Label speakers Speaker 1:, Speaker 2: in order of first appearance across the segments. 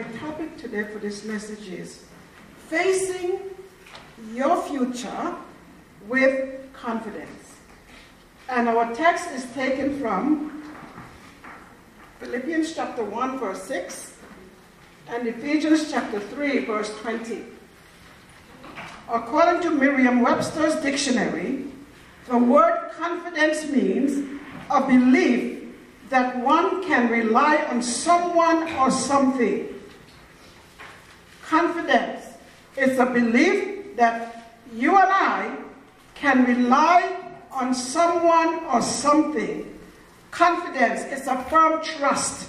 Speaker 1: my topic today for this message is facing your future with confidence. And our text is taken from Philippians chapter 1, verse 6, and Ephesians chapter 3, verse 20. According to Merriam Webster's dictionary, the word confidence means a belief that one can rely on someone or something. Confidence is a belief that you and I can rely on someone or something. Confidence is a firm trust.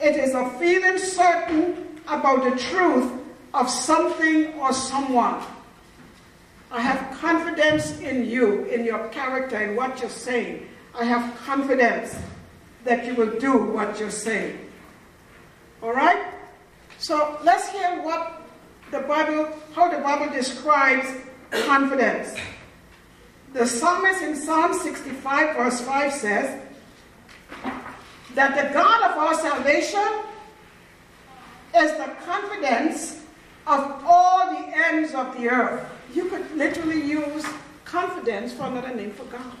Speaker 1: It is a feeling certain about the truth of something or someone. I have confidence in you, in your character, in what you're saying. I have confidence that you will do what you're saying. All right? So let's hear what the Bible, how the Bible describes confidence. The psalmist in Psalm 65, verse 5 says that the God of our salvation is the confidence of all the ends of the earth. You could literally use confidence for another name for God.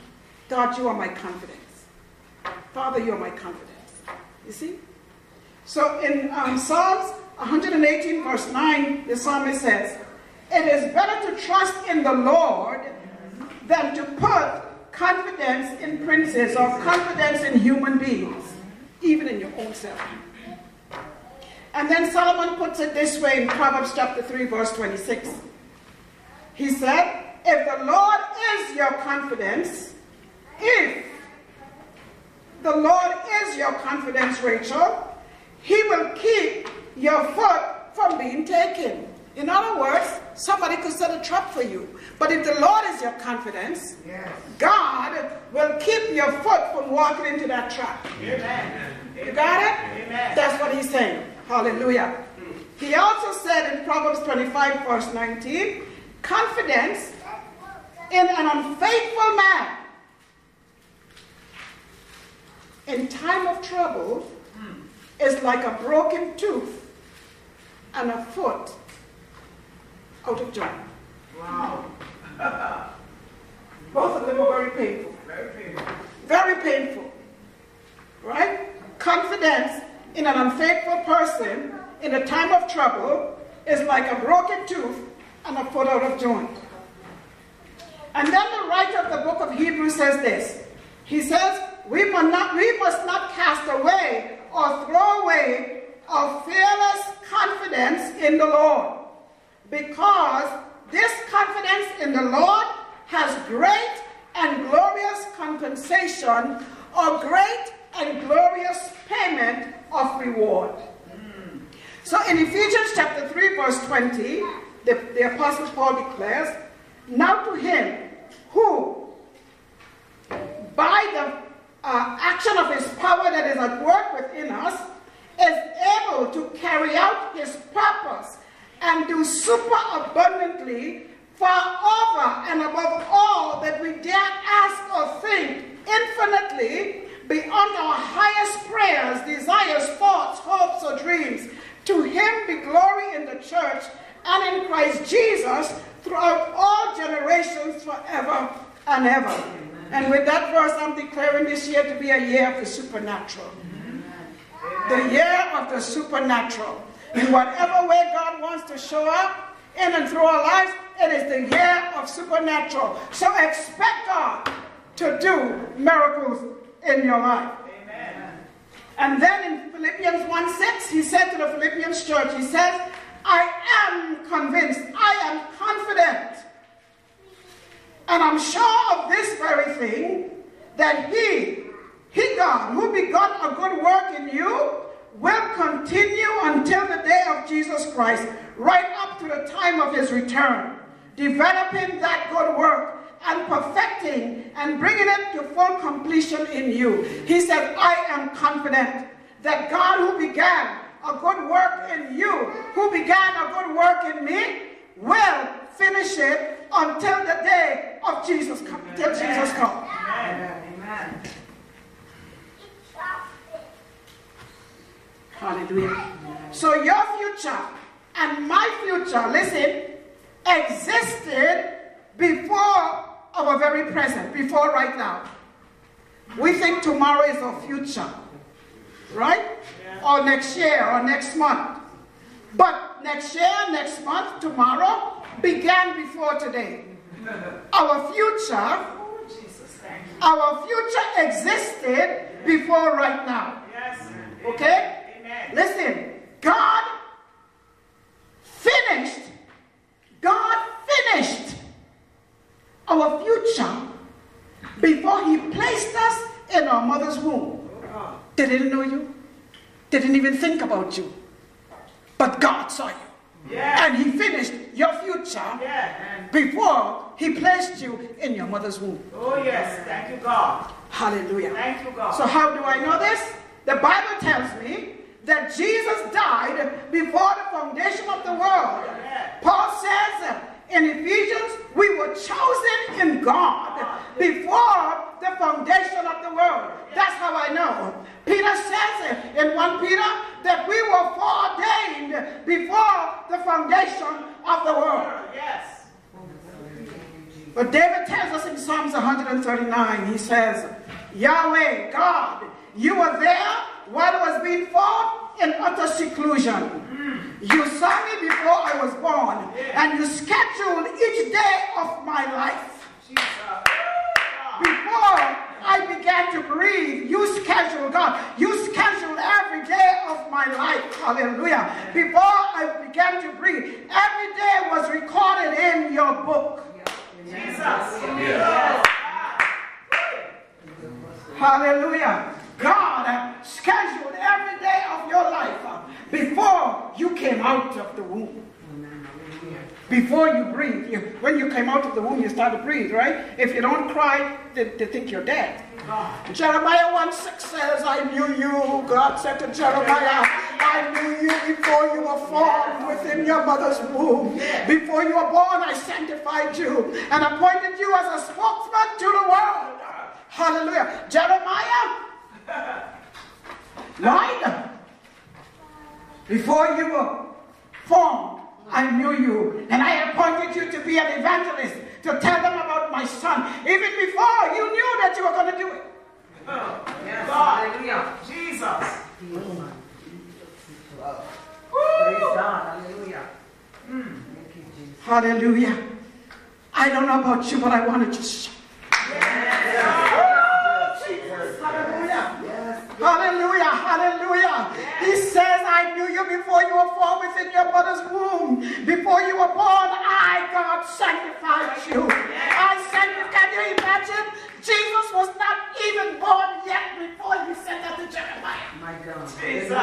Speaker 1: God, you are my confidence. Father, you are my confidence. You see? So in um, Psalms 118, verse 9, the psalmist says, It is better to trust in the Lord than to put confidence in princes or confidence in human beings, even in your own self. And then Solomon puts it this way in Proverbs chapter 3, verse 26. He said, If the Lord is your confidence, if the Lord is your confidence, Rachel, He will keep your foot from being taken. In other words, somebody could set a trap for you. But if the Lord is your confidence, yes. God will keep your foot from walking into that trap. Amen. You got it? Amen. That's what he's saying. Hallelujah. He also said in Proverbs 25, verse 19, confidence in an unfaithful man in time of trouble hmm. is like a broken tooth and a foot out of joint. Wow. Both of them are very painful. Very painful. Very painful. Right? Confidence in an unfaithful person in a time of trouble is like a broken tooth and a foot out of joint. And then the writer of the book of Hebrews says this. He says, we must not, we must not cast away or throw away our fearless confidence in the Lord, because this confidence in the Lord has great and glorious compensation or great and glorious payment of reward. So in Ephesians chapter 3, verse 20, the, the Apostle Paul declares, Now to him who, by the uh, action of his power that is at work within us is able to carry out his purpose and do super abundantly far over and above all that we dare ask or think infinitely beyond our highest prayers, desires, thoughts, hopes, or dreams. To him be glory in the church and in Christ Jesus throughout all generations forever and ever. And with that verse, I'm declaring this year to be a year of the supernatural. The year of the supernatural. In whatever way God wants to show up in and through our lives, it is the year of supernatural. So expect God to do miracles in your life. Amen. And then in Philippians 1 6, he said to the Philippians church, he says, I am convinced, I am confident and I'm sure of this very thing, that he, he God, who begun a good work in you, will continue until the day of Jesus Christ, right up to the time of his return, developing that good work and perfecting and bringing it to full completion in you. He said, I am confident that God who began a good work in you, who began a good work in me, will finish it until the day of Jesus till Jesus comes. Amen. Amen. Hallelujah. So your future and my future, listen, existed before our very present, before right now. We think tomorrow is our future, right? Or next year or next month. But next year, next month, tomorrow began before today. Our future, our future existed before right now. Okay? Listen, God finished, God finished our future before He placed us in our mother's womb. They didn't know you, they didn't even think about you. But God saw you. Yeah. And He finished your future yeah. before He placed you in your mother's womb.
Speaker 2: Oh, yes. Thank you, God.
Speaker 1: Hallelujah.
Speaker 2: Thank you, God.
Speaker 1: So, how do I know this? The Bible tells me that Jesus died before the foundation of the world. Paul says in Ephesians, we were chosen in God before the foundation of the world. That's how I know. Peter says in 1 Peter that we were foreordained before the foundation of the world.
Speaker 2: Yes.
Speaker 1: But David tells us in Psalms 139, he says, Yahweh, God, you were there while it was being fought in utter seclusion. You saw me before I was born, and you scheduled each day of my life. Before I began to breathe, you scheduled, God, you scheduled every day of my life. Hallelujah. Before I began to breathe, every day was recorded in your book.
Speaker 2: Jesus.
Speaker 1: Hallelujah. God scheduled every day of your life uh, before you came out of the womb. Before you breathe. You, when you came out of the womb, you start to breathe, right? If you don't cry, they, they think you're dead. Jeremiah 1 6 says, I knew you. God said to Jeremiah, I knew you before you were formed within your mother's womb. Before you were born, I sanctified you and appointed you as a spokesman to the world. Hallelujah. Jeremiah Right? Before you were formed, I knew you. And I appointed you to be an evangelist, to tell them about my son. Even before you knew that you were going to do it.
Speaker 2: Oh, yes. God. Hallelujah. Jesus.
Speaker 3: Praise God. Hallelujah.
Speaker 1: Mm. Hallelujah. I don't know about you, but I want to just. Yes. Hallelujah, hallelujah. He says, I knew you before you were formed within your mother's womb. Before you were born, I, God, sanctified you. I sanctified. Can you imagine? Jesus was not even born yet before he said that to Jeremiah.
Speaker 3: My God.
Speaker 2: Jesus.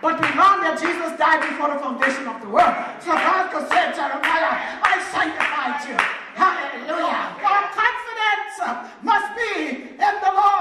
Speaker 1: But we learn that Jesus died before the foundation of the world. So God could say, Jeremiah, I sanctified you. Hallelujah. Our confidence must be in the Lord.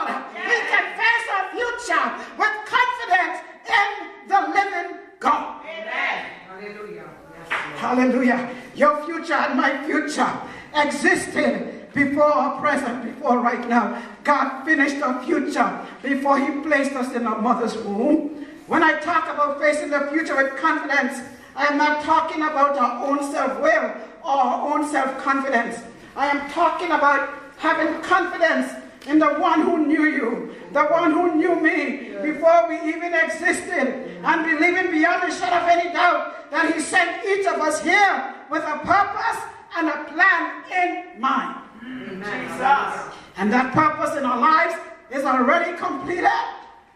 Speaker 1: We can face our future with confidence in the living God.
Speaker 2: Amen.
Speaker 3: Hallelujah. Yes,
Speaker 1: Hallelujah. Your future and my future existed before our present, before right now. God finished our future before He placed us in our mother's womb. When I talk about facing the future with confidence, I am not talking about our own self will or our own self confidence. I am talking about having confidence in the one who knew you, the one who knew me before we even existed, and believing beyond a shadow of any doubt that He sent each of us here with a purpose and a plan in mind.
Speaker 2: Jesus.
Speaker 1: And that purpose in our lives is already completed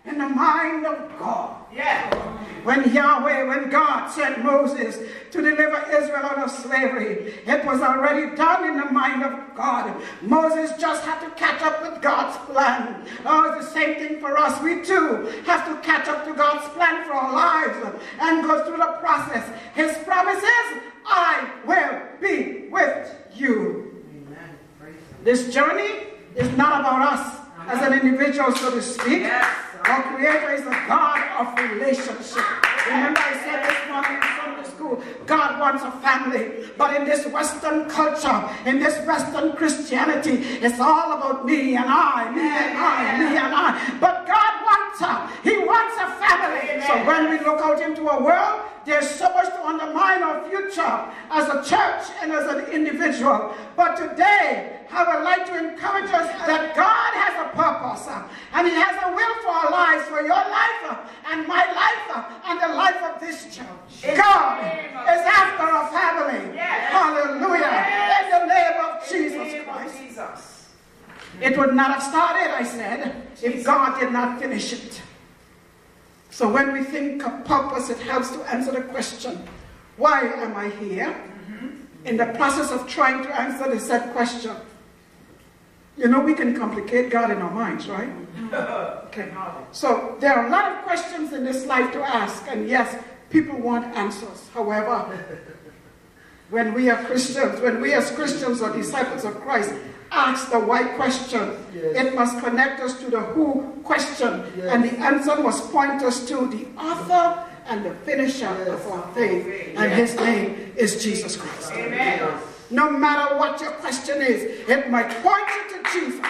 Speaker 1: in the mind of God.
Speaker 2: Yeah.
Speaker 1: When Yahweh, when God sent Moses to deliver Israel out of slavery, it was already done in the mind of God. Moses just had to catch up with God's plan. Oh, it's the same thing for us. We too have to catch up to God's plan for our lives and go through the process. His promises, I will be with you.
Speaker 3: Amen.
Speaker 1: This journey is not about us as an individual, so to speak.
Speaker 3: Yes.
Speaker 1: Our Creator is a God of relationship. Remember, I said this morning in Sunday school God wants a family. But in this Western culture, in this Western Christianity, it's all about me and I, me and I, me and I. But God wants uh, He wants a family. So when we look out into a world, there's so much to undermine our future as a church and as an individual. But today, I would like to encourage us that God has a purpose uh, and He has a will for our lives, for your life uh, and my life uh, and the life of this church. God is after a family. Hallelujah. In the name of Jesus Christ.
Speaker 2: Jesus.
Speaker 1: It would not have started, I said, if God did not finish it. So when we think of purpose, it helps to answer the question, why am I here? Mm-hmm. In the process of trying to answer the said question, you know, we can complicate God in our minds, right? Mm-hmm. Okay. So there are a lot of questions in this life to ask, and yes, people want answers. However, when we are Christians, when we as Christians or disciples of Christ ask the why question,
Speaker 4: Yes.
Speaker 1: it must connect us to the who question,
Speaker 4: Yes.
Speaker 1: and the answer must point us to the author and the finisher of our faith, and his name is Jesus Christ.
Speaker 2: Amen.
Speaker 1: No matter what your question is, it might point you to Jesus.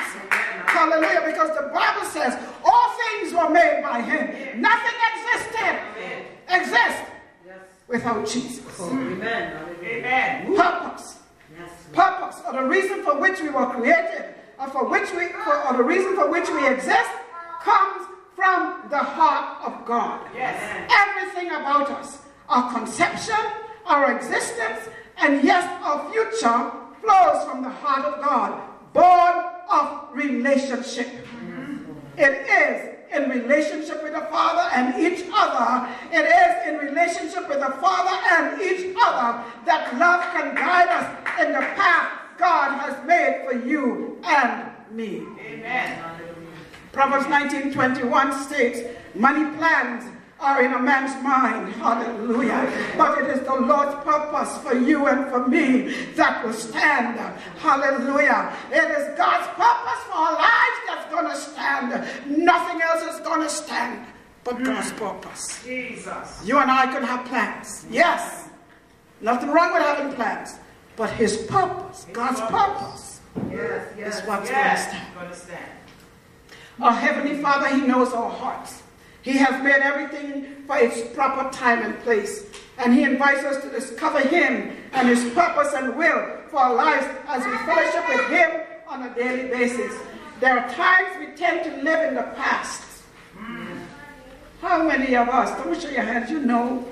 Speaker 1: Hallelujah. Because the Bible says all things were made by him. Nothing existed, exists
Speaker 3: Yes.
Speaker 1: without Jesus.
Speaker 3: Amen.
Speaker 2: Amen.
Speaker 1: Purpose.
Speaker 3: Yes.
Speaker 1: Purpose, or the reason for which we were created, or for which we, for, or the reason for which we exist, comes from the heart of God.
Speaker 2: Yes.
Speaker 1: Everything about us, our conception, our existence, and yes, our future flows from the heart of God, born of relationship. Mm-hmm. It is in relationship with the Father and each other. It is in relationship with the Father and each other that love can guide us in the path God has made for you and me.
Speaker 2: Amen.
Speaker 1: Proverbs 19:21 states, Many plans are in a man's mind, hallelujah. But it is the Lord's purpose for you and for me that will stand, hallelujah. It is God's purpose for our lives that's going to stand. Nothing else is going to stand but mm. God's purpose.
Speaker 2: Jesus.
Speaker 1: You and I can have plans, yes. Nothing wrong with having plans, but His purpose, God's purpose,
Speaker 3: Yes.
Speaker 1: is what's going
Speaker 2: Yes. Gonna stand.
Speaker 1: Our Heavenly Father, He knows our hearts. He has made everything for its proper time and place. And He invites us to discover Him and His purpose and will for our lives as we fellowship with Him on a daily basis. There are times we tend to live in the past. How many of us, don't show your hands, you know,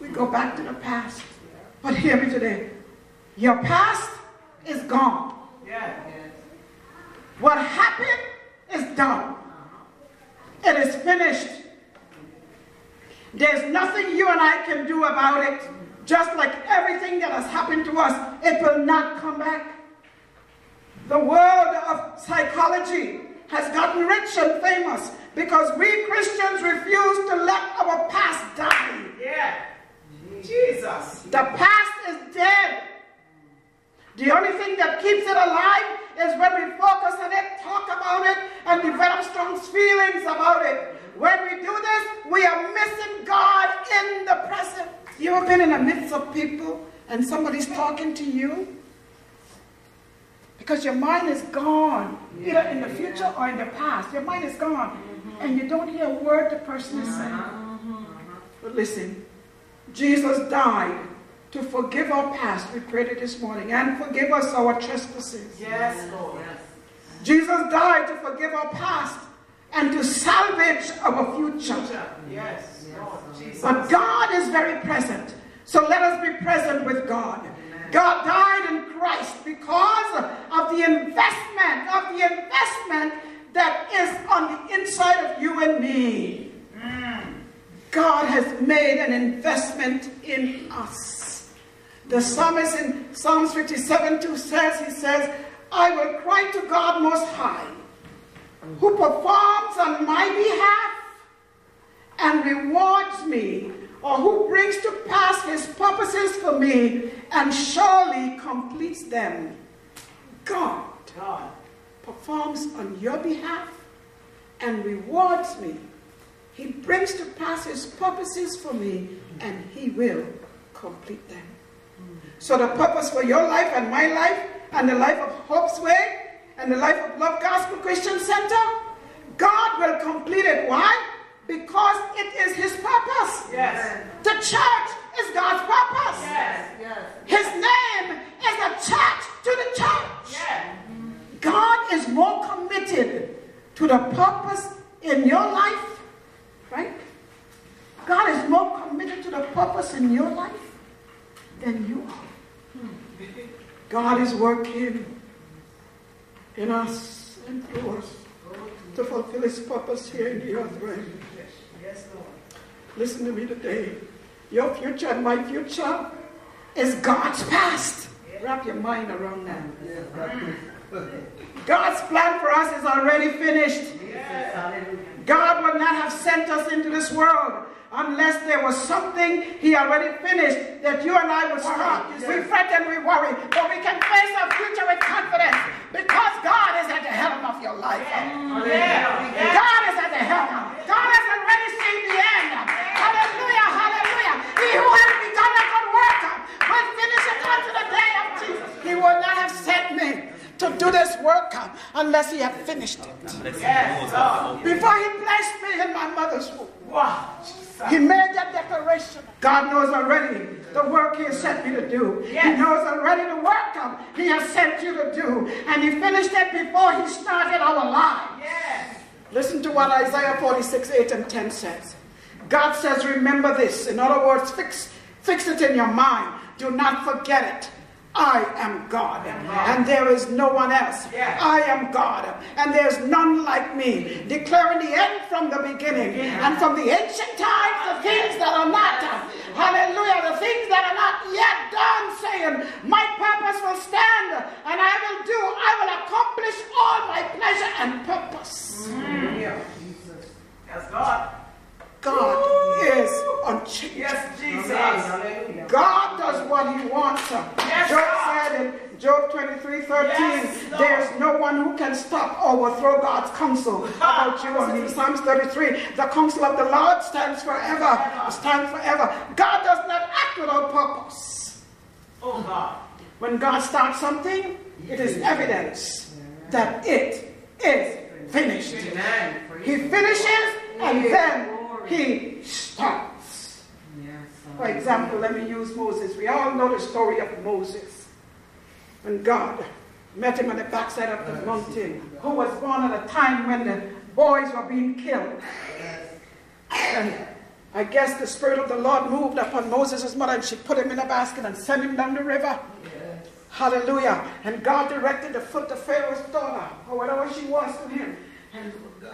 Speaker 1: we go back to the past. But hear me today. Your past is gone.
Speaker 2: Yeah.
Speaker 1: What happened is done. It is finished. There's nothing you and I can do about it. Just like everything that has happened to us, it will not come back. The world of psychology has gotten rich and famous because we Christians refuse to let our past die.
Speaker 2: Yeah. Jesus.
Speaker 1: The past is dead. The only thing that keeps it alive is when we focus on it, talk about it, and develop strong feelings about it. When we do this, we are missing God in the present. You ever been in the midst of people and somebody's talking to you? Because your mind is gone, either in the future or in the past. Your mind is gone, and you don't hear a word the person is saying. Uh-huh. Uh-huh. But listen, Jesus died to forgive our past, we prayed it this morning, and forgive us our trespasses.
Speaker 2: Yes, Lord.
Speaker 3: Yes.
Speaker 1: Jesus died to forgive our past and to salvage our future.
Speaker 2: Yes, Lord. Jesus.
Speaker 1: But God is very present. So let us be present with God. God died in Christ because of the investment, of the investment that is on the inside of you and me. Mm. God has made an investment in us. The psalmist in Psalms 57 2 says, He says, I will cry to God Most High, who performs on my behalf and rewards me, or who brings to pass his purposes for me and surely completes them. God
Speaker 2: God.
Speaker 1: performs on your behalf and rewards me. He brings to pass his purposes for me and he will complete them. So the purpose for your life and my life and the life of Hope's Way and the life of Love Gospel Christian Center, God will complete it. Why? Because it is his purpose.
Speaker 2: Yes.
Speaker 1: The church is God's purpose.
Speaker 2: Yes.
Speaker 3: Yes.
Speaker 1: His name is the church to the church.
Speaker 2: Yes.
Speaker 1: God is more committed to the purpose in your life, right? God is more committed to the purpose in your life than you are. God is working in us and through us to fulfill his purpose here in the earth realm.
Speaker 2: Yes, Lord.
Speaker 1: Listen to me today. Your future and my future is God's past. Wrap your mind around that. God's plan for us is already finished.
Speaker 3: Yes.
Speaker 1: God would not have sent us into this world unless there was something He already finished that you and I would start. We fret and we worry, but we can face our future with confidence because God is at the helm of your life.
Speaker 2: Yeah.
Speaker 1: God is at the helm. God has already seen the end. Hallelujah, hallelujah. He who has begun a good work will finish it unto the day of Jesus. He would not have sent me to do this work unless He had finished it.
Speaker 2: Yes, uh,
Speaker 1: Before He placed me in my mother's womb.
Speaker 2: Wow.
Speaker 1: He made that declaration. God knows already the work He has sent me to do. He knows already the work He has sent you to do. And He finished it before He started our lives.
Speaker 2: Yes.
Speaker 1: Listen to what Isaiah 46, 8 and 10 says. God says, remember this. In other words, fix, fix it in your mind. Do not forget it. I am God, and there is no one else. I am God, and there's none like me. Declaring the end from the beginning, and from the ancient times, the things that are not. Hallelujah, the things that are not yet done, saying, My purpose will stand, and I will do, I will accomplish all my pleasure and purpose.
Speaker 2: Mm-hmm. Yes, Lord.
Speaker 1: God is oh, unchanging.
Speaker 2: Yes, Jesus.
Speaker 1: God does what he wants.
Speaker 2: Yes,
Speaker 1: Job
Speaker 2: God.
Speaker 1: said in Job 23, 13,
Speaker 2: Yes,
Speaker 1: there's no one who can stop or overthrow God's counsel about you and me. Psalms 33, the counsel of the Lord stands forever. Stands forever. God does not act without purpose.
Speaker 2: Oh, God.
Speaker 1: When God starts something, it is evidence that it is finished. He finishes and then he starts.
Speaker 3: Yes.
Speaker 1: For example, let me use Moses. We all know the story of Moses. When God met him on the backside of the mountain, who was born at a time when the boys were being killed. And I guess the Spirit of the Lord moved upon Moses' mother and she put him in a basket and sent him down the river. Hallelujah. And God directed the foot of Pharaoh's daughter, or whatever she was to him, and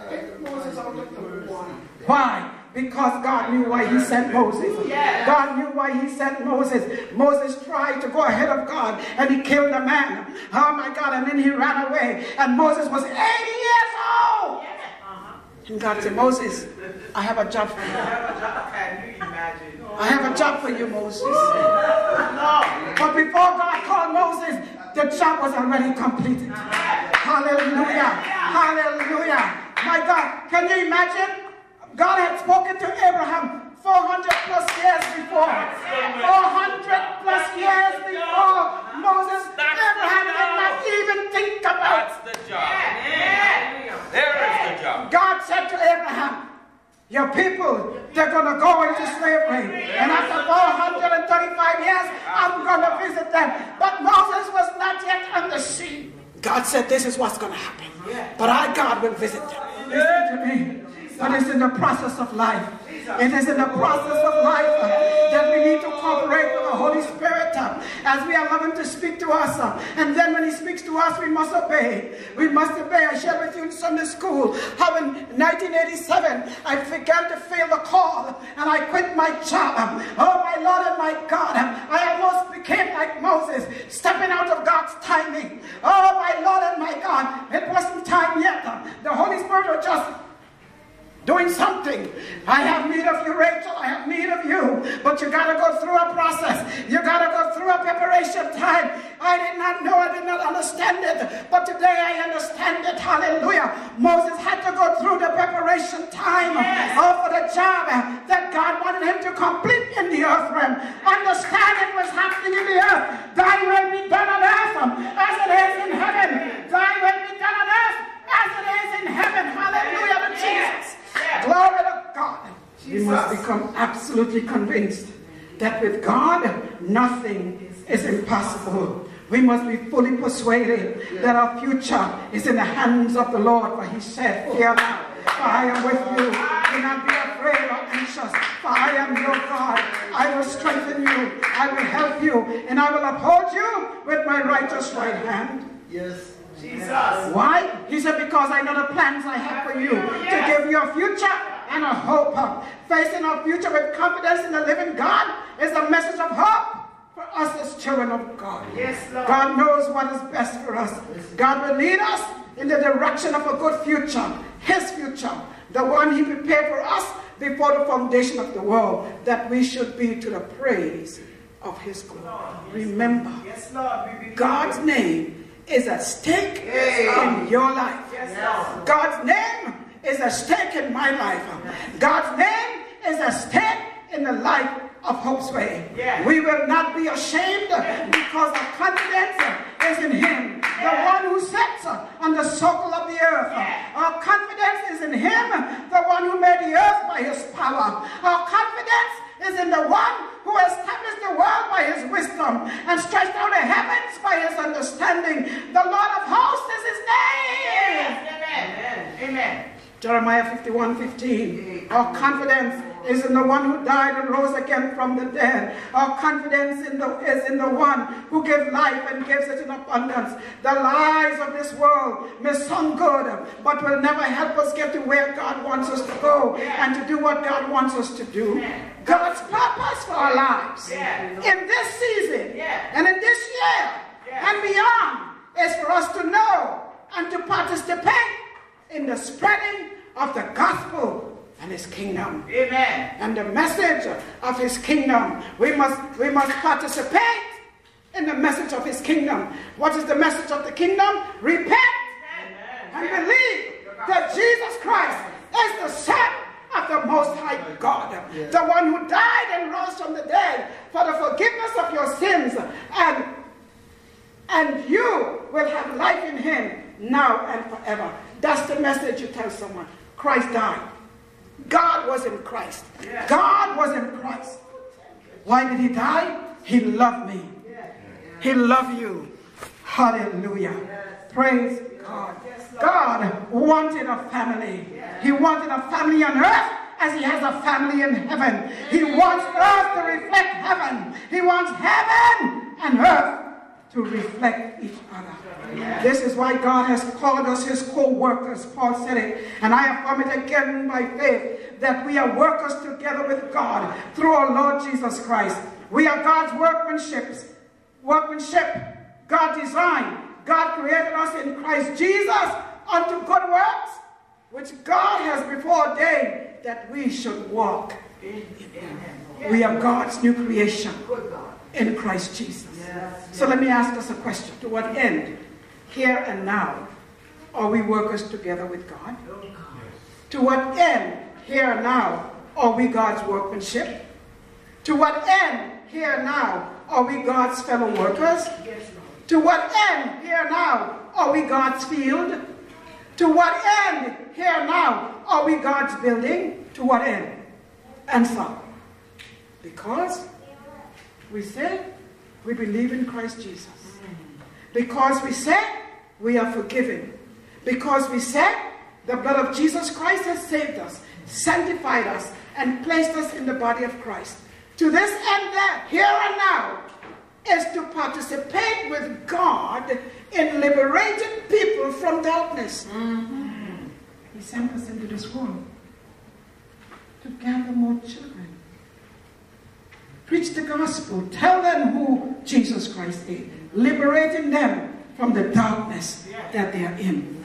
Speaker 1: picked Moses out of the water. Why? Because God knew why he sent Moses.
Speaker 2: Yeah.
Speaker 1: God knew why he sent Moses. Moses tried to go ahead of God and he killed a man. Oh my God. And then he ran away. And Moses was 80 years old. And God said, Moses, I have a job for you.
Speaker 2: Can you imagine?
Speaker 1: I have a job for you, Moses.
Speaker 2: No.
Speaker 1: But before God called Moses, the job was already completed. Hallelujah. Hallelujah. My God, can you imagine? God had spoken to Abraham 400 plus years before. 400 plus years before Moses. Abraham did not even think about
Speaker 4: That's the job. There is the job.
Speaker 1: God said to Abraham, Your people, they're going to go into slavery. And after 435 years, I'm going to visit them. But Moses was not yet on the scene. God said, This is what's going to happen. But I, God, will visit them. Listen to me. But it's in the process of life. It is in the process of life uh, that we need to cooperate with the Holy Spirit uh, as we allow Him to speak to us. uh, and then when He speaks to us, we must obey. We must obey. I shared with you in Sunday school how in 1987 I began to feel the call and I quit my job. Oh, my Lord and my God. I almost became like Moses, stepping out of God's timing. Oh, my Lord and my God. It wasn't time yet. The Holy Spirit was just doing something. I have need of you, Rachel. I have need of you. But you got to go through a process. You got to go through a preparation time. I did not know, I did not understand it. But today I understand it. Hallelujah. Moses had to go through the preparation time oh, for the job that God wanted him to complete in the earth realm. Understand it was happening in the earth. Thy will be done on earth as it is in heaven. Thy will be done on earth as it is in heaven. Hallelujah. Jesus. Glory to God. We must become absolutely convinced that with God, nothing is impossible. We must be fully persuaded that our future is in the hands of the Lord, for he said, Fear not, for I am with you. Do not be afraid or anxious, for I am your God. I will strengthen you, I will help you, and I will uphold you with my righteous right hand.
Speaker 2: Yes. Jesus.
Speaker 1: Why? He said, Because I know the plans I have for you to give you a future and a hope. Facing our future with confidence in the living God is a message of hope for us as children of God.
Speaker 2: Yes, Lord.
Speaker 1: God knows what is best for us. God will lead us in the direction of a good future, His future, the one He prepared for us before the foundation of the world, that we should be to the praise of His glory. Remember,
Speaker 2: Yes, Lord. We
Speaker 1: God's name is at stake
Speaker 2: Yes.
Speaker 1: in your life.
Speaker 2: Yes,
Speaker 1: God's name is at stake in my life. God's name is at stake in the life of Hope's Way. We will not be ashamed because our confidence is
Speaker 2: 1:15.
Speaker 1: Our confidence is in the one who died and rose again from the dead. Our confidence in the, is in the one who gave life and gives it in abundance. The lies of this world may sound good, but will never help us get to where God wants us to go and to do what God wants us to do. God's purpose for our lives in this season and in this year and beyond is for us to know and to participate in the spreading of the gospel and his kingdom
Speaker 2: Amen.
Speaker 1: and the message of his kingdom. We must, we must participate in the message of his kingdom. What is the message of the kingdom? Repent and believe that Jesus Christ is the Son of the Most High God, the one who died and rose from the dead for the forgiveness of your sins, and and you will have life in Him now and forever. That's the message you tell someone. Christ died. God was in Christ.
Speaker 2: Yeah.
Speaker 1: God was in Christ. Why did He die? He loved me. He loved you. Hallelujah. Praise God. God wanted a family. He wanted a family on earth as he has a family in heaven. He wants earth to reflect heaven. He wants heaven and earth to reflect each other. This is why God has called us his co-workers. Paul said it, and I affirm it again by faith, that we are workers together with God through our Lord Jesus Christ. We are God's workmanship. Workmanship. God designed. God created us in Christ Jesus unto good works, which God has before ordained that we should walk them. We are God's new creation in Christ Jesus. So let me ask us a question. To what end, here and now, are we workers together with God? To what end, here and now, are we God's workmanship? To what end, here and now, are we God's fellow workers? To what end, here and now, are we God's field? To what end, here and now, are we God's building? To what end? Answer. Because we said we believe in Christ Jesus. Because we said we are forgiven. Because we said the blood of Jesus Christ has saved us, sanctified us, and placed us in the body of Christ. To this end, that here and now, is to participate with God in liberating people from darkness. Mm-hmm. He sent us into this world to gather more children. Preach the gospel. Tell them who Jesus Christ is. Liberating them from the darkness that they are in.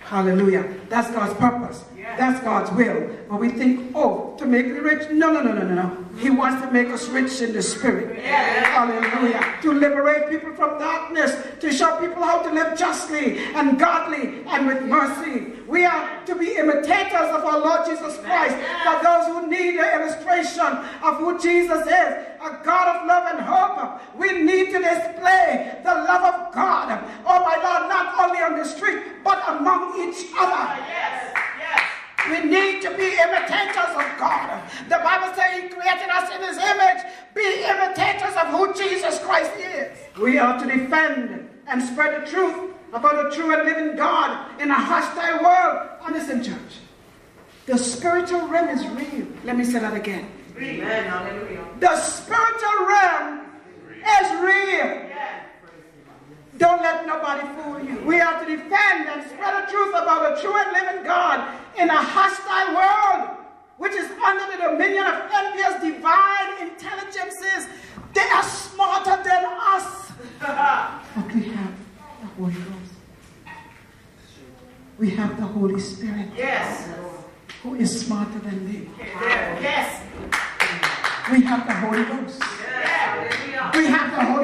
Speaker 1: Hallelujah. That's God's purpose. That's God's will. But we think, oh, to make me rich? No, no, no, no, no. He wants to make us rich in the spirit. Hallelujah. To liberate people from darkness, to show people how to live justly and godly and with mercy. We are to be imitators of our Lord Jesus Christ. For those who need an illustration of who Jesus is, a God of love and hope, we need to display the love of God. Oh my Lord, not only on the street, but among each other.
Speaker 2: Yes. Yes.
Speaker 1: We need to be imitators of God. The Bible says He created us in His image. Be imitators of who Jesus Christ is. We are to defend and spread the truth about the true and living God in a hostile world. And listen, church. The spiritual realm is real. Let me say that again.
Speaker 3: Amen. Hallelujah.
Speaker 1: The spiritual realm is real. Don't let nobody fool you. We are to defend and spread the truth about the true and living God in a hostile world, which is under the dominion of envious divine intelligences. They are smarter than us. but we have the Holy Ghost. We have the Holy Spirit.
Speaker 2: Yes.
Speaker 1: Who is smarter than me?
Speaker 2: Yes.
Speaker 1: We have the Holy Ghost.
Speaker 3: Hallelujah.
Speaker 1: We have the Holy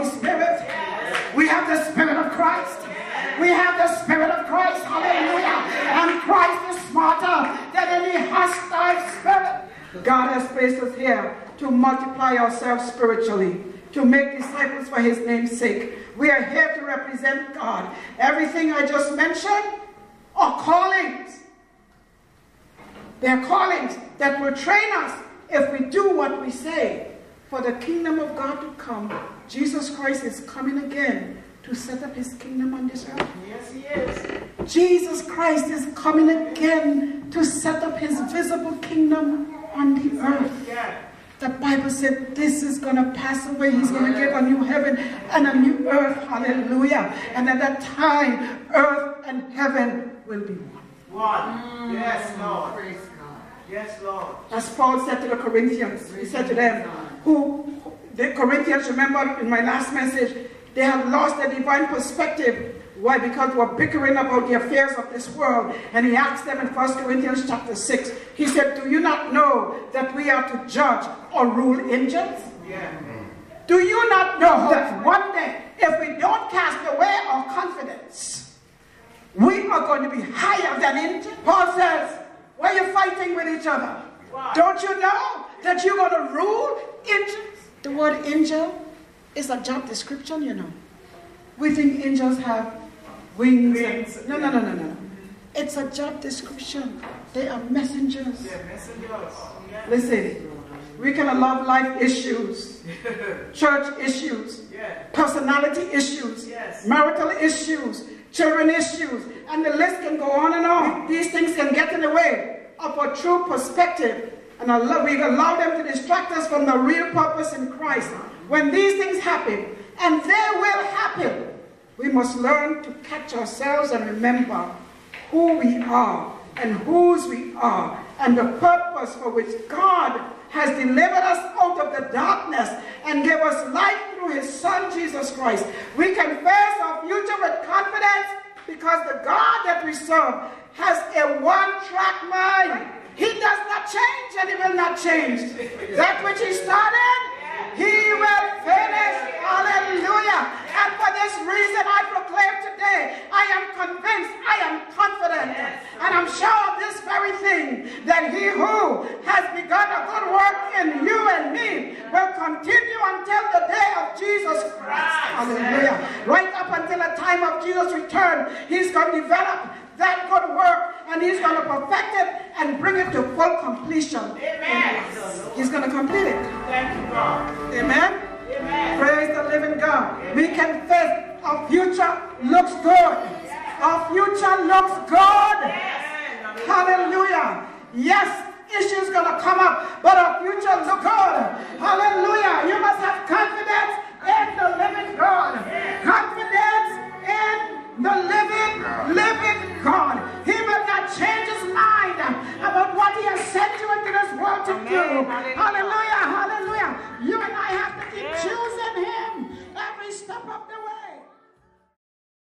Speaker 1: God has placed us here to multiply ourselves spiritually, to make disciples for His name's sake. We are here to represent God. Everything I just mentioned are callings. They are callings that will train us if we do what we say. For the kingdom of God to come, Jesus Christ is coming again to set up his kingdom on this earth.
Speaker 2: Yes, he is.
Speaker 1: Jesus Christ is coming again to set up his visible kingdom on the earth.
Speaker 2: Yeah.
Speaker 1: The Bible said this is going to pass away. He's going to give a new heaven and a new earth. Hallelujah. And at that time, earth and heaven will be one.
Speaker 2: One. Yes, Lord.
Speaker 3: Praise God.
Speaker 2: Yes, Lord.
Speaker 1: As Paul said to the Corinthians, he said to them, who, the Corinthians, remember in my last message, they have lost their divine perspective. Why? Because we're bickering about the affairs of this world. And he asked them in 1 Corinthians chapter 6, he said, Do you not know that we are to judge or rule angels?
Speaker 2: Yeah.
Speaker 1: Do you not know that one day, if we don't cast away our confidence, we are going to be higher than angels? Paul says, why are you fighting with each other?
Speaker 2: Why?
Speaker 1: Don't you know that you're going to rule angels? The word angel is a job description, you know. We think angels have wings. and-
Speaker 2: Wings,
Speaker 1: no, no, no, no, no. It's a job description. They are messengers.
Speaker 2: Yeah, messengers. Yeah.
Speaker 1: Listen, we can love life issues, church issues,
Speaker 2: Yeah.
Speaker 1: personality issues,
Speaker 2: Yes.
Speaker 1: marital issues, children issues, and the list can go on and on. These things can get in the way of a true perspective, and allow, we allow them to distract us from the real purpose in Christ. When these things happen, and they will happen, we must learn to catch ourselves and remember who we are and whose we are and the purpose for which God has delivered us out of the darkness and gave us light through his son Jesus Christ. We can face our future with confidence because the God that we serve has a one-track mind. He does not change and he will not change. That which he started, he will finish. Hallelujah. And for this reason I proclaim today, I am convinced, I am confident, and I'm sure of this very thing, that he who has begun a good work in you and me will continue until the day of Jesus Christ. Hallelujah. Right up until the time of Jesus' return, he's going to develop that good work and he's going to perfect it and bring it to full completion.
Speaker 2: Amen.
Speaker 1: He's going to complete it.
Speaker 2: Thank you, God.
Speaker 1: Amen.
Speaker 2: Amen.
Speaker 1: Praise the living God. We can face our future looks good. Our future looks good. Hallelujah. Yes, issues gonna come up, but our future looks good. Hallelujah. You must have confidence in the living God. Confidence in the living, living God. He will not change his mind about what he has sent you into this world to do.
Speaker 2: Hallelujah, hallelujah.
Speaker 1: hallelujah. You and I have to keep choosing him every step of the way.